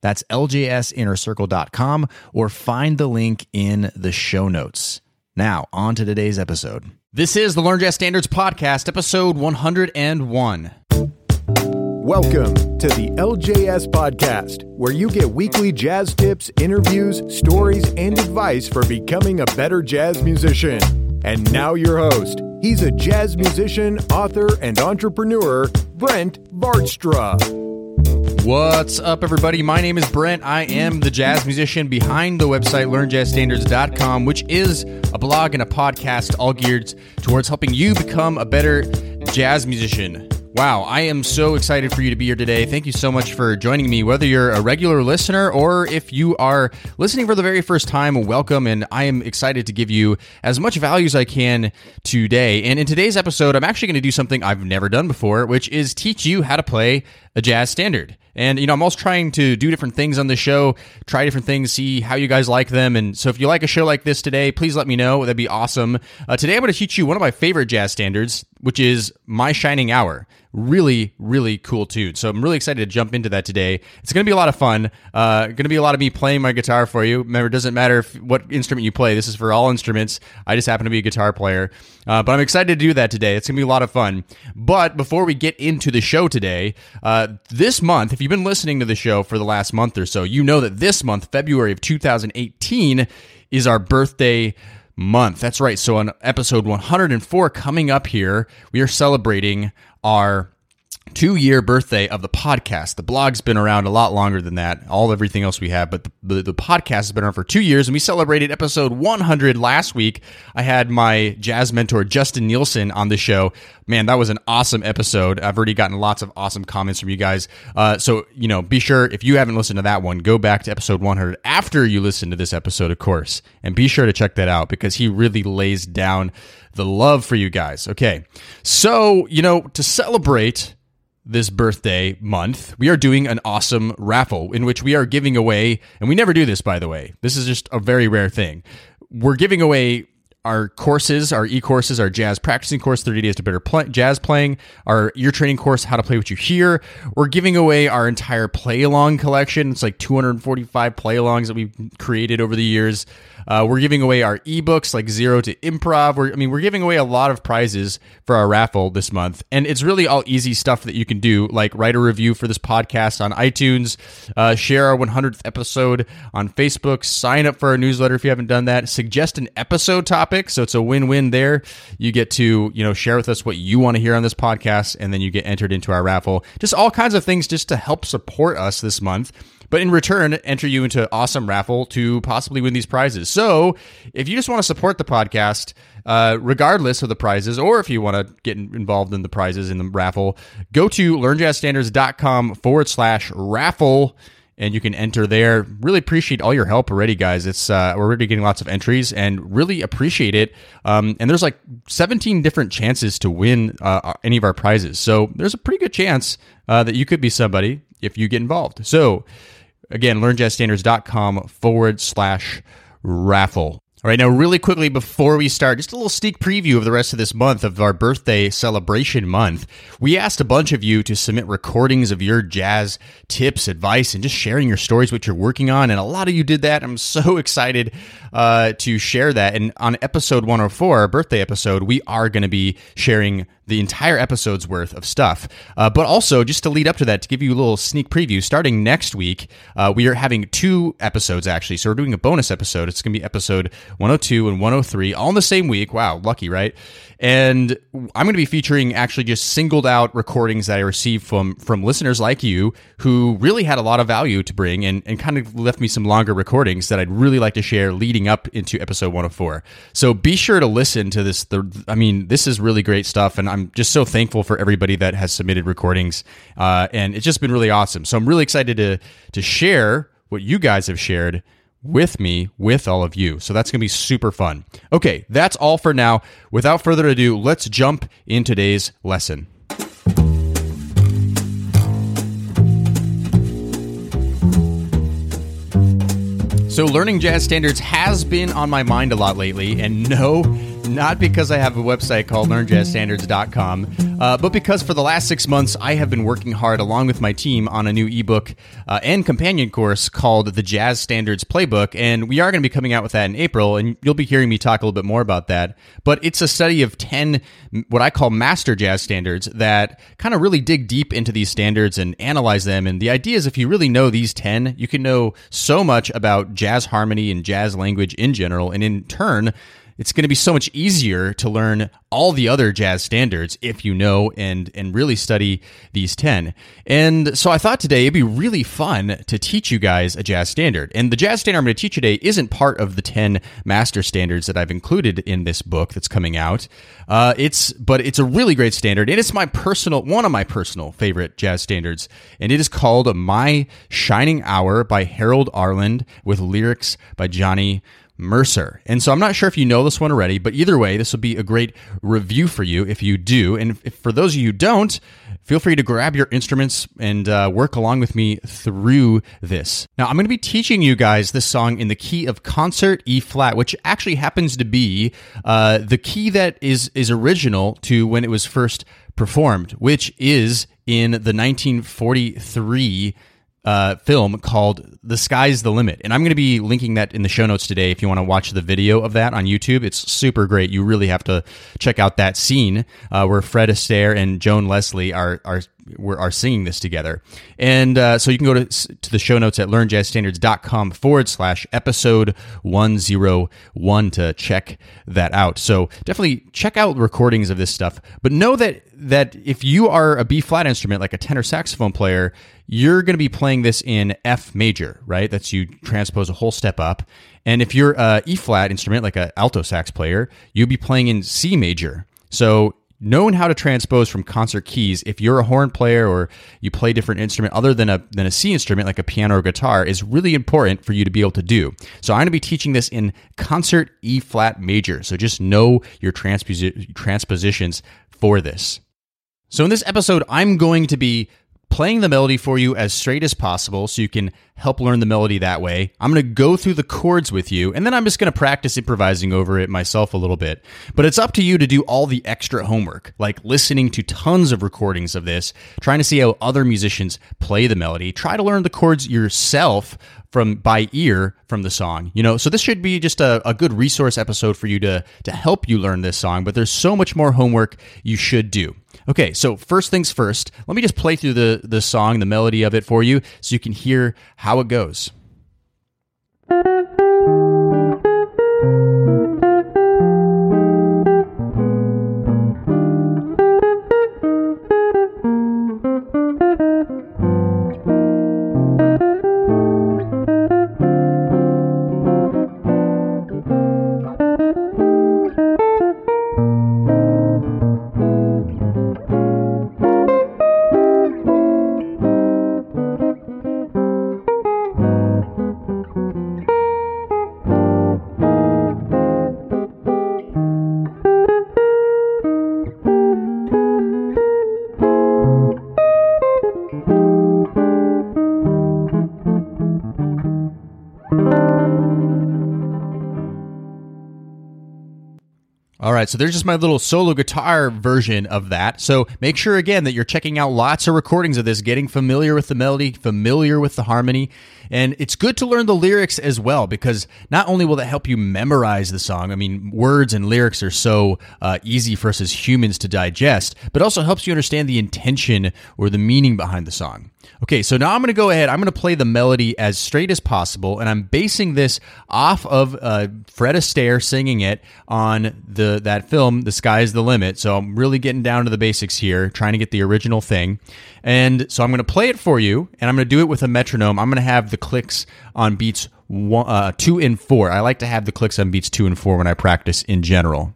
That's ljsinnercircle.com or find the link in the show notes. Now, on to today's episode. This is the Learn Jazz Standards Podcast, episode 101. Welcome to the LJS Podcast, where you get weekly jazz tips, interviews, stories, and advice for becoming a better jazz musician. And now, your host. He's a jazz musician, author, and entrepreneur, Brent Vaartstra. What's up, everybody? My name is Brent. I am the jazz musician behind the website learnjazzstandards.com, which is a blog and a podcast all geared towards helping you become a better jazz musician. Wow, I am so excited for you to be here today. Thank you so much for joining me. Whether you're a regular listener or if you are listening for the very first time, welcome. And I am excited to give you as much value as I can today. And in today's episode, I'm actually going to do something I've never done before, which is teach you how to play a jazz standard. And, you know, I'm always trying to do different things on the show, try different things, see how you guys like them. And so if you like a show like this today, please let me know. That'd be awesome. Uh, today, I'm going to teach you one of my favorite jazz standards, which is My Shining Hour. Really, really cool tune. So I'm really excited to jump into that today. It's going to be a lot of fun. Uh, going to be a lot of me playing my guitar for you. Remember, it doesn't matter if, what instrument you play. This is for all instruments. I just happen to be a guitar player. Uh, but I'm excited to do that today. It's going to be a lot of fun. But before we get into the show today, uh, this month, if you've been listening to the show for the last month or so, you know that this month, February of 2018, is our birthday month. That's right. So on episode 104 coming up here, we are celebrating our two year birthday of the podcast. The blog's been around a lot longer than that, all everything else we have, but the, the, the, podcast has been around for two years, and we celebrated episode 100 last week. I had my jazz mentor, Justin Nielsen, on the show. Man, that was an awesome episode. I've already gotten lots of awesome comments from you guys. Uh, so, you know, be sure, if you haven't listened to that one, go back to episode 100 after you listen to this episode, of course, and be sure to check that out because he really lays down the love for you guys. Okay. So, you know, to celebrate this birthday month, we are doing an awesome raffle in which we are giving away, and we never do this, by the way. This is just a very rare thing. We're giving away our courses, our e-courses, our jazz practicing course, 30 days to better jazz playing, our ear training course, how to play what you hear. We're giving away our entire play along collection. It's like 245 play alongs that we've created over the years. Uh, we're giving away our ebooks like Zero to Improv. We're, I mean, we're giving away a lot of prizes for our raffle this month, and it's really all easy stuff that you can do, like write a review for this podcast on iTunes, uh, share our 100th episode on Facebook, sign up for our newsletter if you haven't done that, suggest an episode topic, so it's a win-win there. You get to you know share with us what you want to hear on this podcast, and then you get entered into our raffle. Just all kinds of things just to help support us this month but in return enter you into awesome raffle to possibly win these prizes so if you just want to support the podcast uh, regardless of the prizes or if you want to get involved in the prizes in the raffle go to learnjazzstandards.com forward slash raffle and you can enter there. Really appreciate all your help already, guys. It's uh, we're already getting lots of entries and really appreciate it. Um, and there's like 17 different chances to win uh, any of our prizes, so there's a pretty good chance uh, that you could be somebody if you get involved. So Again, learnjazzstandards.com forward slash raffle. All right, now, really quickly before we start, just a little sneak preview of the rest of this month of our birthday celebration month. We asked a bunch of you to submit recordings of your jazz tips, advice, and just sharing your stories, what you're working on. And a lot of you did that. I'm so excited uh, to share that. And on episode 104, our birthday episode, we are going to be sharing the entire episode's worth of stuff. Uh, but also, just to lead up to that, to give you a little sneak preview, starting next week, uh, we are having two episodes actually. So we're doing a bonus episode. It's going to be episode 102 and 103, all in the same week. Wow, lucky, right? And I'm going to be featuring actually just singled out recordings that I received from from listeners like you who really had a lot of value to bring and, and kind of left me some longer recordings that I'd really like to share leading up into episode 104. So be sure to listen to this. The, I mean, this is really great stuff, and just so thankful for everybody that has submitted recordings, uh, and it's just been really awesome. So I'm really excited to to share what you guys have shared with me, with all of you. So that's going to be super fun. Okay, that's all for now. Without further ado, let's jump in today's lesson. So, learning jazz standards has been on my mind a lot lately, and no, not because I have a website called learnjazzstandards.com, uh, but because for the last six months I have been working hard along with my team on a new ebook uh, and companion course called the Jazz Standards Playbook. And we are going to be coming out with that in April, and you'll be hearing me talk a little bit more about that. But it's a study of 10 what I call master jazz standards that kind of really dig deep into these standards and analyze them. And the idea is if you really know these 10, you can know so much about jazz harmony and jazz language in general, and in turn, it's going to be so much easier to learn all the other jazz standards if you know and and really study these 10. And so I thought today it'd be really fun to teach you guys a jazz standard. And the jazz standard I'm going to teach today isn't part of the 10 master standards that I've included in this book that's coming out. Uh, it's but it's a really great standard and it's my personal one of my personal favorite jazz standards and it is called My Shining Hour by Harold Arlen with lyrics by Johnny Mercer. And so I'm not sure if you know this one already, but either way, this will be a great review for you if you do. And if, for those of you who don't, feel free to grab your instruments and uh, work along with me through this. Now, I'm going to be teaching you guys this song in the key of concert E flat, which actually happens to be uh, the key that is is original to when it was first performed, which is in the 1943 uh, film called The Sky's the Limit. And I'm going to be linking that in the show notes today if you want to watch the video of that on YouTube. It's super great. You really have to check out that scene uh, where Fred Astaire and Joan Leslie are, are are are singing this together. And uh, so you can go to, to the show notes at learnjazzstandards.com forward slash episode 101 to check that out. So definitely check out recordings of this stuff. But know that that if you are a B flat instrument like a tenor saxophone player, you're going to be playing this in F major, right? That's you transpose a whole step up. And if you're a E flat instrument like an alto sax player, you'll be playing in C major. So knowing how to transpose from concert keys if you're a horn player or you play different instrument other than a than a C instrument like a piano or guitar is really important for you to be able to do. So I'm going to be teaching this in concert E flat major. So just know your transpos- transpositions for this. So in this episode I'm going to be playing the melody for you as straight as possible so you can help learn the melody that way. I'm going to go through the chords with you, and then I'm just going to practice improvising over it myself a little bit. But it's up to you to do all the extra homework, like listening to tons of recordings of this, trying to see how other musicians play the melody, try to learn the chords yourself from by ear from the song you know so this should be just a, a good resource episode for you to to help you learn this song but there's so much more homework you should do Okay, so first things first, let me just play through the, the song, the melody of it for you, so you can hear how it goes. Right, so there's just my little solo guitar version of that. So make sure again that you're checking out lots of recordings of this, getting familiar with the melody, familiar with the harmony. And it's good to learn the lyrics as well because not only will that help you memorize the song, I mean, words and lyrics are so uh, easy for us as humans to digest, but also helps you understand the intention or the meaning behind the song. Okay, so now I'm going to go ahead. I'm going to play the melody as straight as possible, and I'm basing this off of uh, Fred Astaire singing it on the that film, "The Sky Is the Limit." So I'm really getting down to the basics here, trying to get the original thing. And so I'm going to play it for you, and I'm going to do it with a metronome. I'm going to have the clicks on beats one, uh, two and four. I like to have the clicks on beats two and four when I practice in general.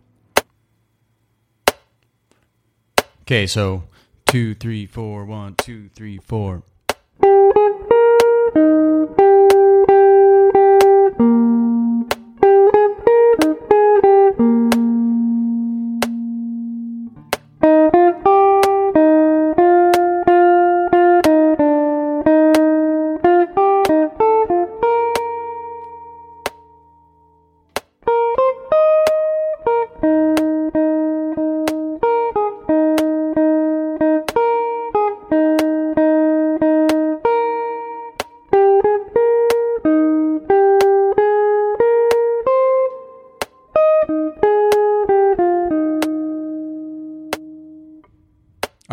Okay, so two, three, four, one, two, three, four.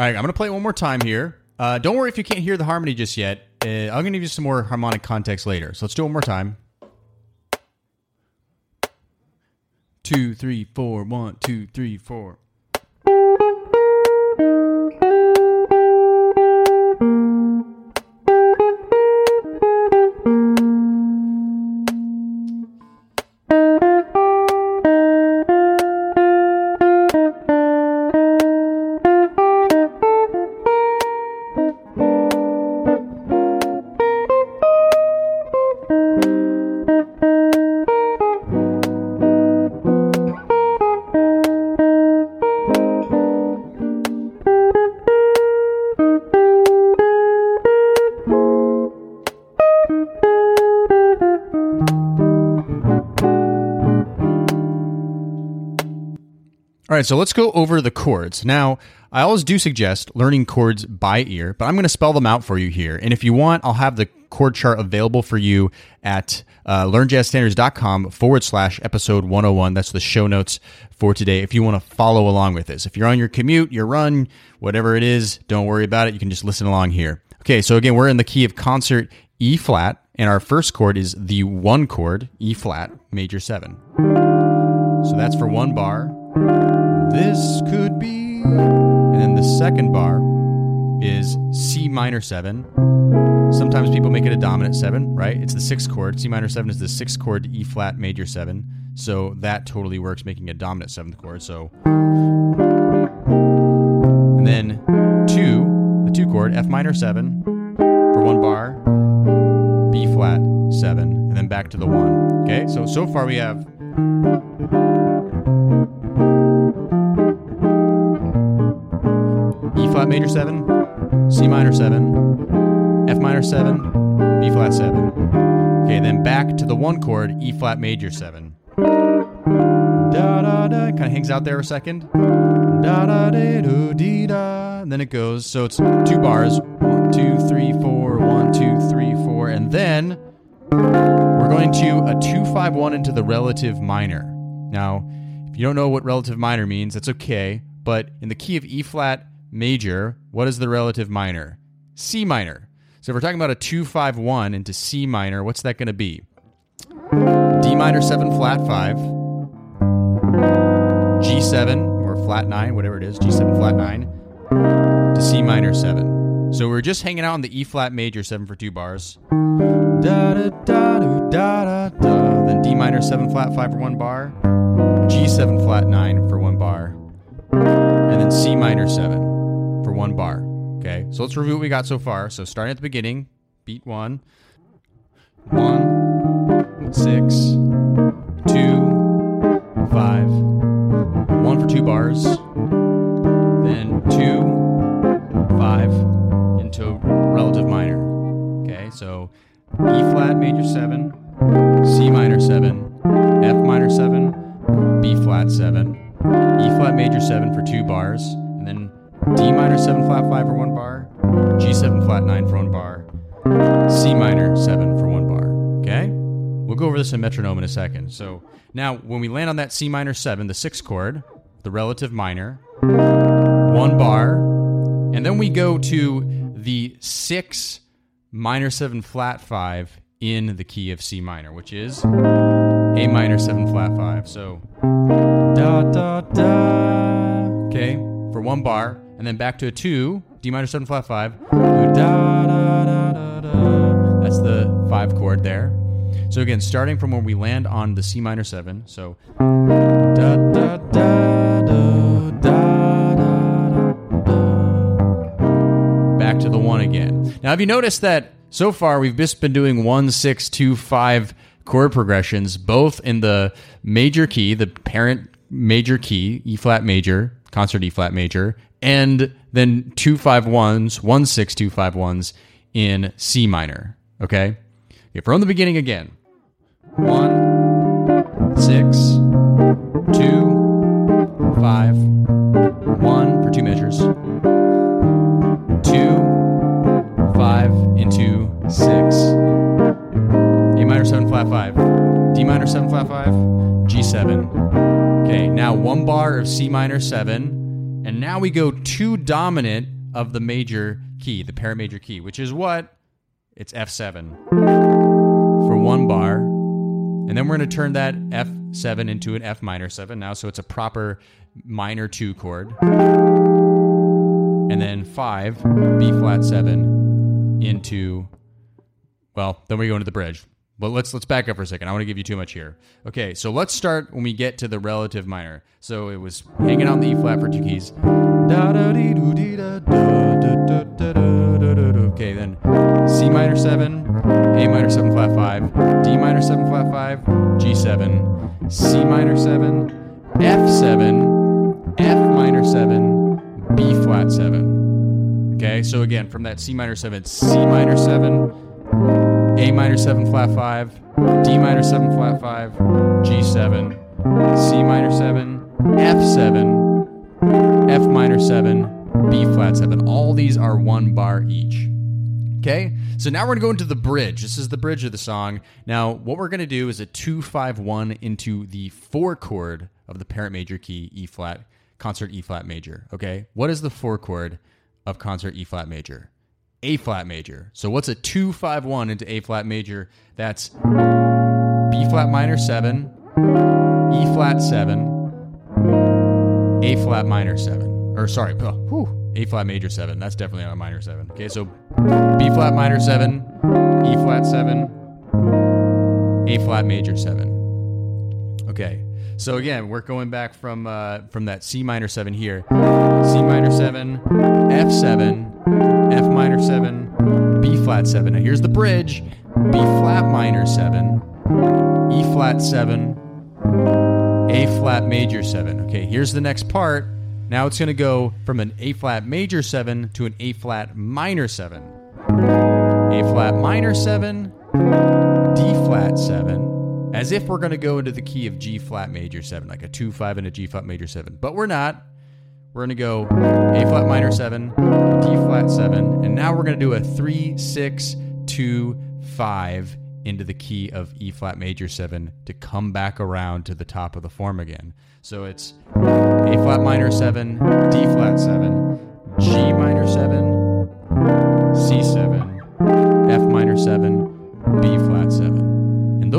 Right, I'm going to play it one more time here. Uh, don't worry if you can't hear the harmony just yet. Uh, I'm going to give you some more harmonic context later. So let's do it one more time. Two, three, four, one, two, three, four. Right, so let's go over the chords. Now, I always do suggest learning chords by ear, but I'm going to spell them out for you here. And if you want, I'll have the chord chart available for you at uh, learnjazzstandards.com forward slash episode 101. That's the show notes for today if you want to follow along with this. If you're on your commute, your run, whatever it is, don't worry about it. You can just listen along here. Okay, so again, we're in the key of concert E flat, and our first chord is the one chord, E flat, major seven. So that's for one bar. This could be. And then the second bar is C minor seven. Sometimes people make it a dominant seven, right? It's the sixth chord. C minor seven is the sixth chord to E flat major seven. So that totally works, making a dominant seventh chord. So. And then two, the two chord, F minor seven for one bar, B flat seven, and then back to the one. Okay, so so far we have major 7, C minor 7, F minor 7, B flat 7. Okay, then back to the one chord, E flat major 7. Da da da, kind of hangs out there a second. Da da da do dee da. Then it goes, so it's two bars. One, two, three, four, one, two, three, four. And then we're going to a 251 into the relative minor. Now, if you don't know what relative minor means, that's okay. But in the key of E flat major, what is the relative minor? C minor. So if we're talking about a 251 into C minor, what's that going to be? D minor 7 flat 5, G7 or flat 9, whatever it is, G7 flat 9, to C minor 7. So we're just hanging out on the E flat major 7 for 2 bars. Da da da do, da da da. Then D minor 7 flat 5 for 1 bar, G7 flat 9 for 1 bar, and then C minor 7 for 1 bar. Okay, so let's review what we got so far. So starting at the beginning, beat 1, 1, 6, 2, 5, 1 for 2 bars, then 2, 5 into relative minor. Okay, so E flat major 7, C minor 7, F minor 7, B flat 7, E flat major 7 for 2 bars, and then D minor 7 flat 5 for 1 bar, G7 flat 9 for 1 bar, C minor 7 for 1 bar. Okay? We'll go over this in metronome in a second. So now when we land on that C minor 7, the 6th chord, the relative minor, 1 bar, and then we go to the 6 minor 7 flat 5 in the key of C minor, which is A minor 7 flat 5. So da da da. Okay, for one bar, and then back to a 2, D minor 7 flat 5. Da da da da da. That's the 5 chord there. So again, starting from where we land on the C minor 7. So da da da. Back to the 1 again. Now, have you noticed that so far we've just been doing 1 6 2 5 chord progressions both in the major key, the parent major key, E flat major, concert E flat major, and then two five ones, one six two five ones in C minor. Okay? Okay, from the beginning again. One, six, two, five, one for two measures. Two, five into six. A minor seven flat five. D minor seven flat five. G7. Okay, now one bar of C minor seven. And now we go two dominant of the major key, the parent major key, which is what? It's F7 for one bar. And then we're going to turn that F7 into an F minor 7 now, so it's a proper minor 2 chord. And then 5, B flat 7 into, well, then we go into the bridge. But let's let's back up for a second. I want to give you too much here. Okay, so let's start when we get to the relative minor. So it was hanging on the E flat for two keys. Okay, then C minor seven, A minor seven flat five, D minor seven flat five, G seven, C minor seven, F seven, F minor seven, B flat seven. Okay, so again from that C minor seven, C minor seven. A minor 7 flat 5, D minor 7 flat 5, G7, C minor 7, F7, F minor 7, B flat 7. All these are one bar each. Okay, so now we're gonna go into the bridge. This is the bridge of the song. Now, what we're gonna do is a 2 5 1 into the four chord of the parent major key, E flat, concert E flat major. Okay, what is the four chord of concert E flat major? A flat major. So what's a 2 5 1 into A flat major? That's B flat minor 7, E flat 7, A flat minor 7. Or sorry, A flat major 7. That's definitely not a minor 7. Okay, so B flat minor 7, E flat 7, A flat major 7. Okay. So again, we're going back from uh, from that C minor 7 here. C minor 7, F7, F minor 7, B flat 7. Now here's the bridge B flat minor 7, E flat 7, A flat major 7. Okay, here's the next part. Now it's going to go from an A flat major 7 to an A flat minor 7. A flat minor 7, D flat 7, as if we're going to go into the key of G flat major 7, like a 2 5 and a G flat major 7. But we're not. We're going to go A flat minor 7, D flat 7, and now we're going to do a 3 6 2 5 into the key of E flat major 7 to come back around to the top of the form again. So it's A flat minor 7, D flat 7, G minor 7, C7, F minor 7,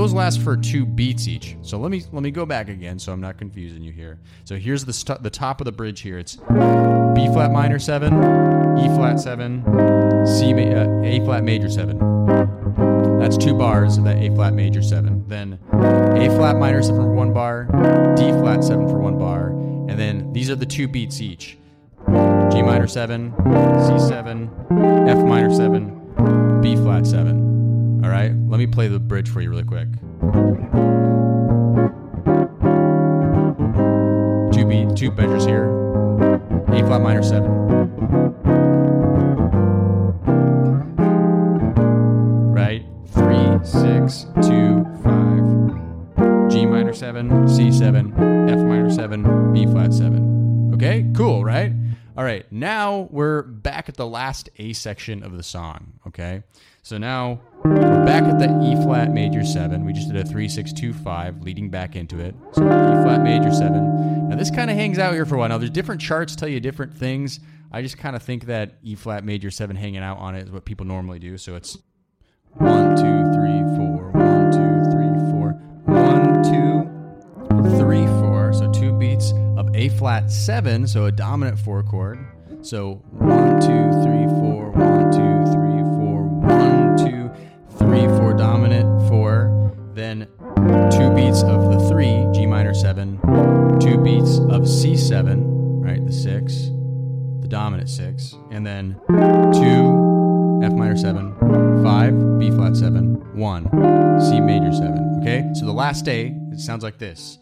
those last for two beats each. So let me let me go back again so I'm not confusing you here. So here's the st- the top of the bridge here. It's B flat minor 7, E flat 7, C ma- uh, A flat major 7. That's two bars of that A flat major 7. Then A flat minor 7 for one bar, D flat 7 for one bar, and then these are the two beats each. G minor 7, C7, F minor 7, B flat 7. All right, let me play the bridge for you really quick. Two beat, two measures here. A flat minor 7. Right? Three, six, two, five. G minor 7, C7, F minor 7, B flat 7. Okay, cool, right? All right, now we're back at the last A section of the song, okay? So now we're back at the E flat major 7. We just did a 3 6 2 5 leading back into it. So E flat major 7. Now this kind of hangs out here for a while. Now there's different charts tell you different things. I just kind of think that E flat major 7 hanging out on it is what people normally do. So it's 1 2 3 4 1 2 3 4 1 2 3 4. So two beats of A flat 7, so a dominant 4 chord. So 1 2 3 4 1 2 C7 right? The 6 the dominant 6 and then 2 F minor 7 5 B flat 7 1 C major 7 okay? So the last A it sounds like this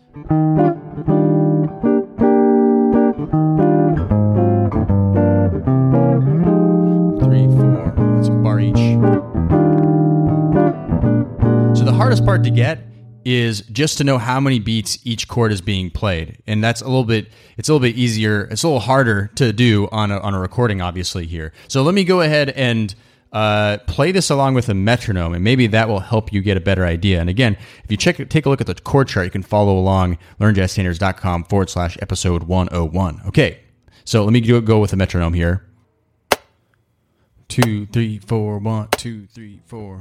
is just to know how many beats each chord is being played, and that's a little bit. It's a little bit easier. It's a little harder to do on a, on a recording, obviously here. So let me go ahead and. Uh, play this along with a metronome, and maybe that will help you get a better idea. And again, if you check, take a look at the chord chart, you can follow along. LearnJazzStandards.com forward slash episode 101. Okay, so let me go, go with a metronome here. two, three, four. One, two, three, four.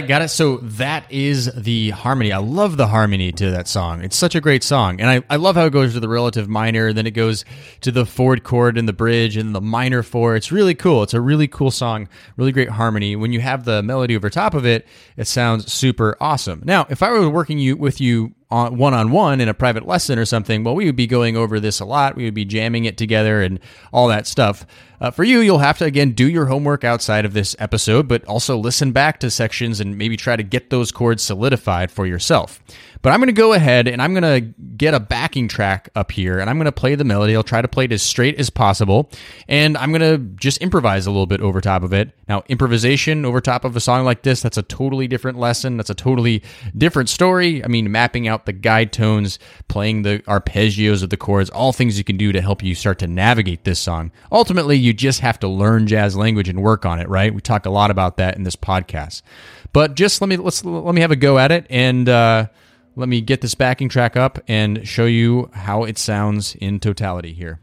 Got it. So that is the harmony. I love the harmony to that song. It's such a great song. And I, I love how it goes to the relative minor, then it goes to the forward chord in the bridge and the minor four. It's really cool. It's a really cool song, really great harmony. When you have the melody over top of it, it sounds super awesome. Now, if I were working you with you on one on one in a private lesson or something, well, we would be going over this a lot. We would be jamming it together and all that stuff. Uh, for you, you'll have to again do your homework outside of this episode, but also listen back to sections and maybe try to get those chords solidified for yourself. But I'm going to go ahead and I'm going to get a backing track up here and I'm going to play the melody. I'll try to play it as straight as possible. And I'm going to just improvise a little bit over top of it. Now, improvisation over top of a song like this, that's a totally different lesson. That's a totally different story. I mean, mapping out the guide tones, playing the arpeggios of the chords, all things you can do to help you start to navigate this song. Ultimately, you just have to learn jazz language and work on it, right? We talk a lot about that in this podcast. But just let me let's let me have a go at it and uh let me get this backing track up and show you how it sounds in totality here.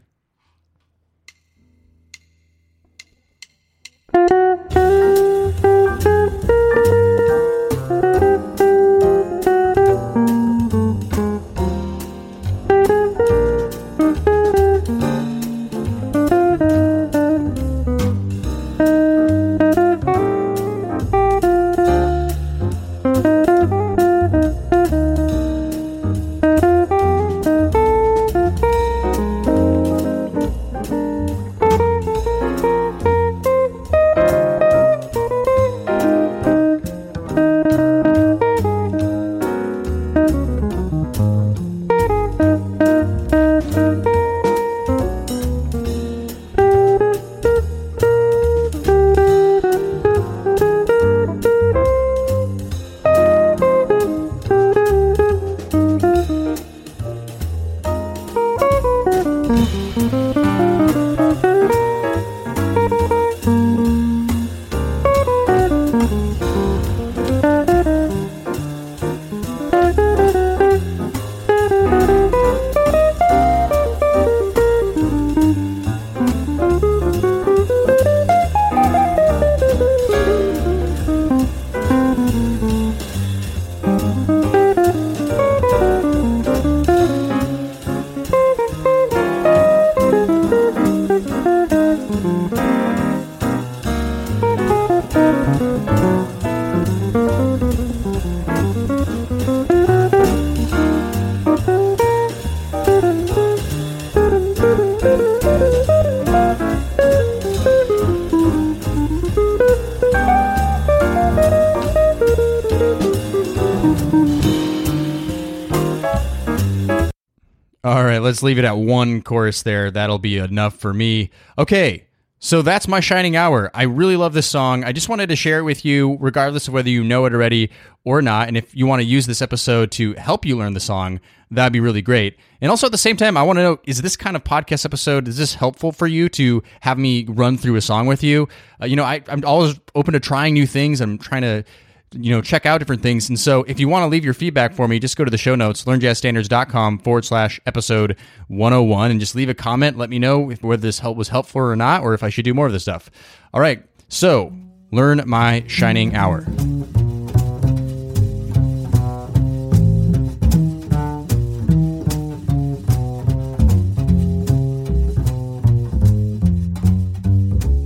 Let's leave it at one chorus there. That'll be enough for me. Okay, so that's my shining hour. I really love this song. I just wanted to share it with you, regardless of whether you know it already or not. And if you want to use this episode to help you learn the song, that'd be really great. And also at the same time, I want to know is this kind of podcast episode, is this helpful for you to have me run through a song with you? Uh, you know, I, I'm always open to trying new things. I'm trying to you know, check out different things. And so if you want to leave your feedback for me, just go to the show notes, learnjazzstandards.com forward slash episode 101 and just leave a comment. Let me know if whether this help was helpful or not, or if I should do more of this stuff. All right. So learn my shining hour.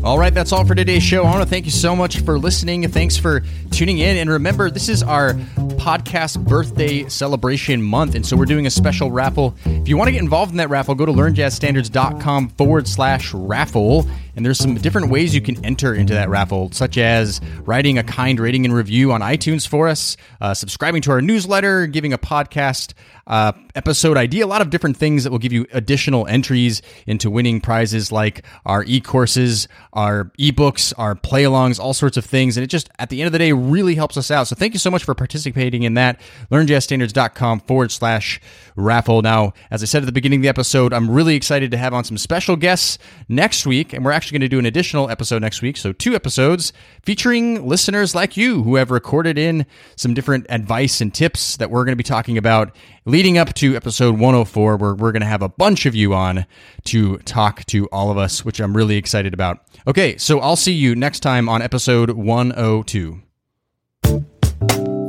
All right, that's all for today's show. I want to thank you so much for listening. Thanks for tuning in. And remember, this is our podcast birthday celebration month. And so we're doing a special raffle. If you want to get involved in that raffle, go to learnjazzstandards.com forward slash raffle. And there's some different ways you can enter into that raffle, such as writing a kind rating and review on iTunes for us, uh, subscribing to our newsletter, giving a podcast uh, episode idea, a lot of different things that will give you additional entries into winning prizes like our e courses, our ebooks, our play alongs, all sorts of things. And it just, at the end of the day, really helps us out. So thank you so much for participating in that. LearnJazzStandards.com forward slash raffle. Now, as I said at the beginning of the episode, I'm really excited to have on some special guests next week. And we're actually going to do an additional episode next week. So two episodes featuring listeners like you who have recorded in some different advice and tips that we're going to be talking about leading up to episode 104, where we're going to have a bunch of you on to talk to all of us, which I'm really excited about. Okay, so I'll see you next time on episode 102.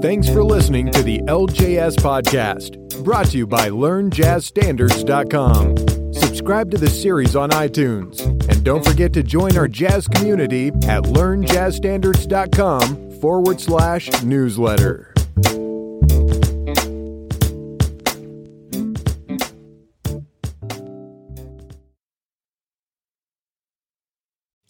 Thanks for listening to the LJS Podcast, brought to you by LearnJazzStandards.com. Subscribe to the series on iTunes, and don't forget to join our jazz community at LearnJazzStandards.com forward slash newsletter.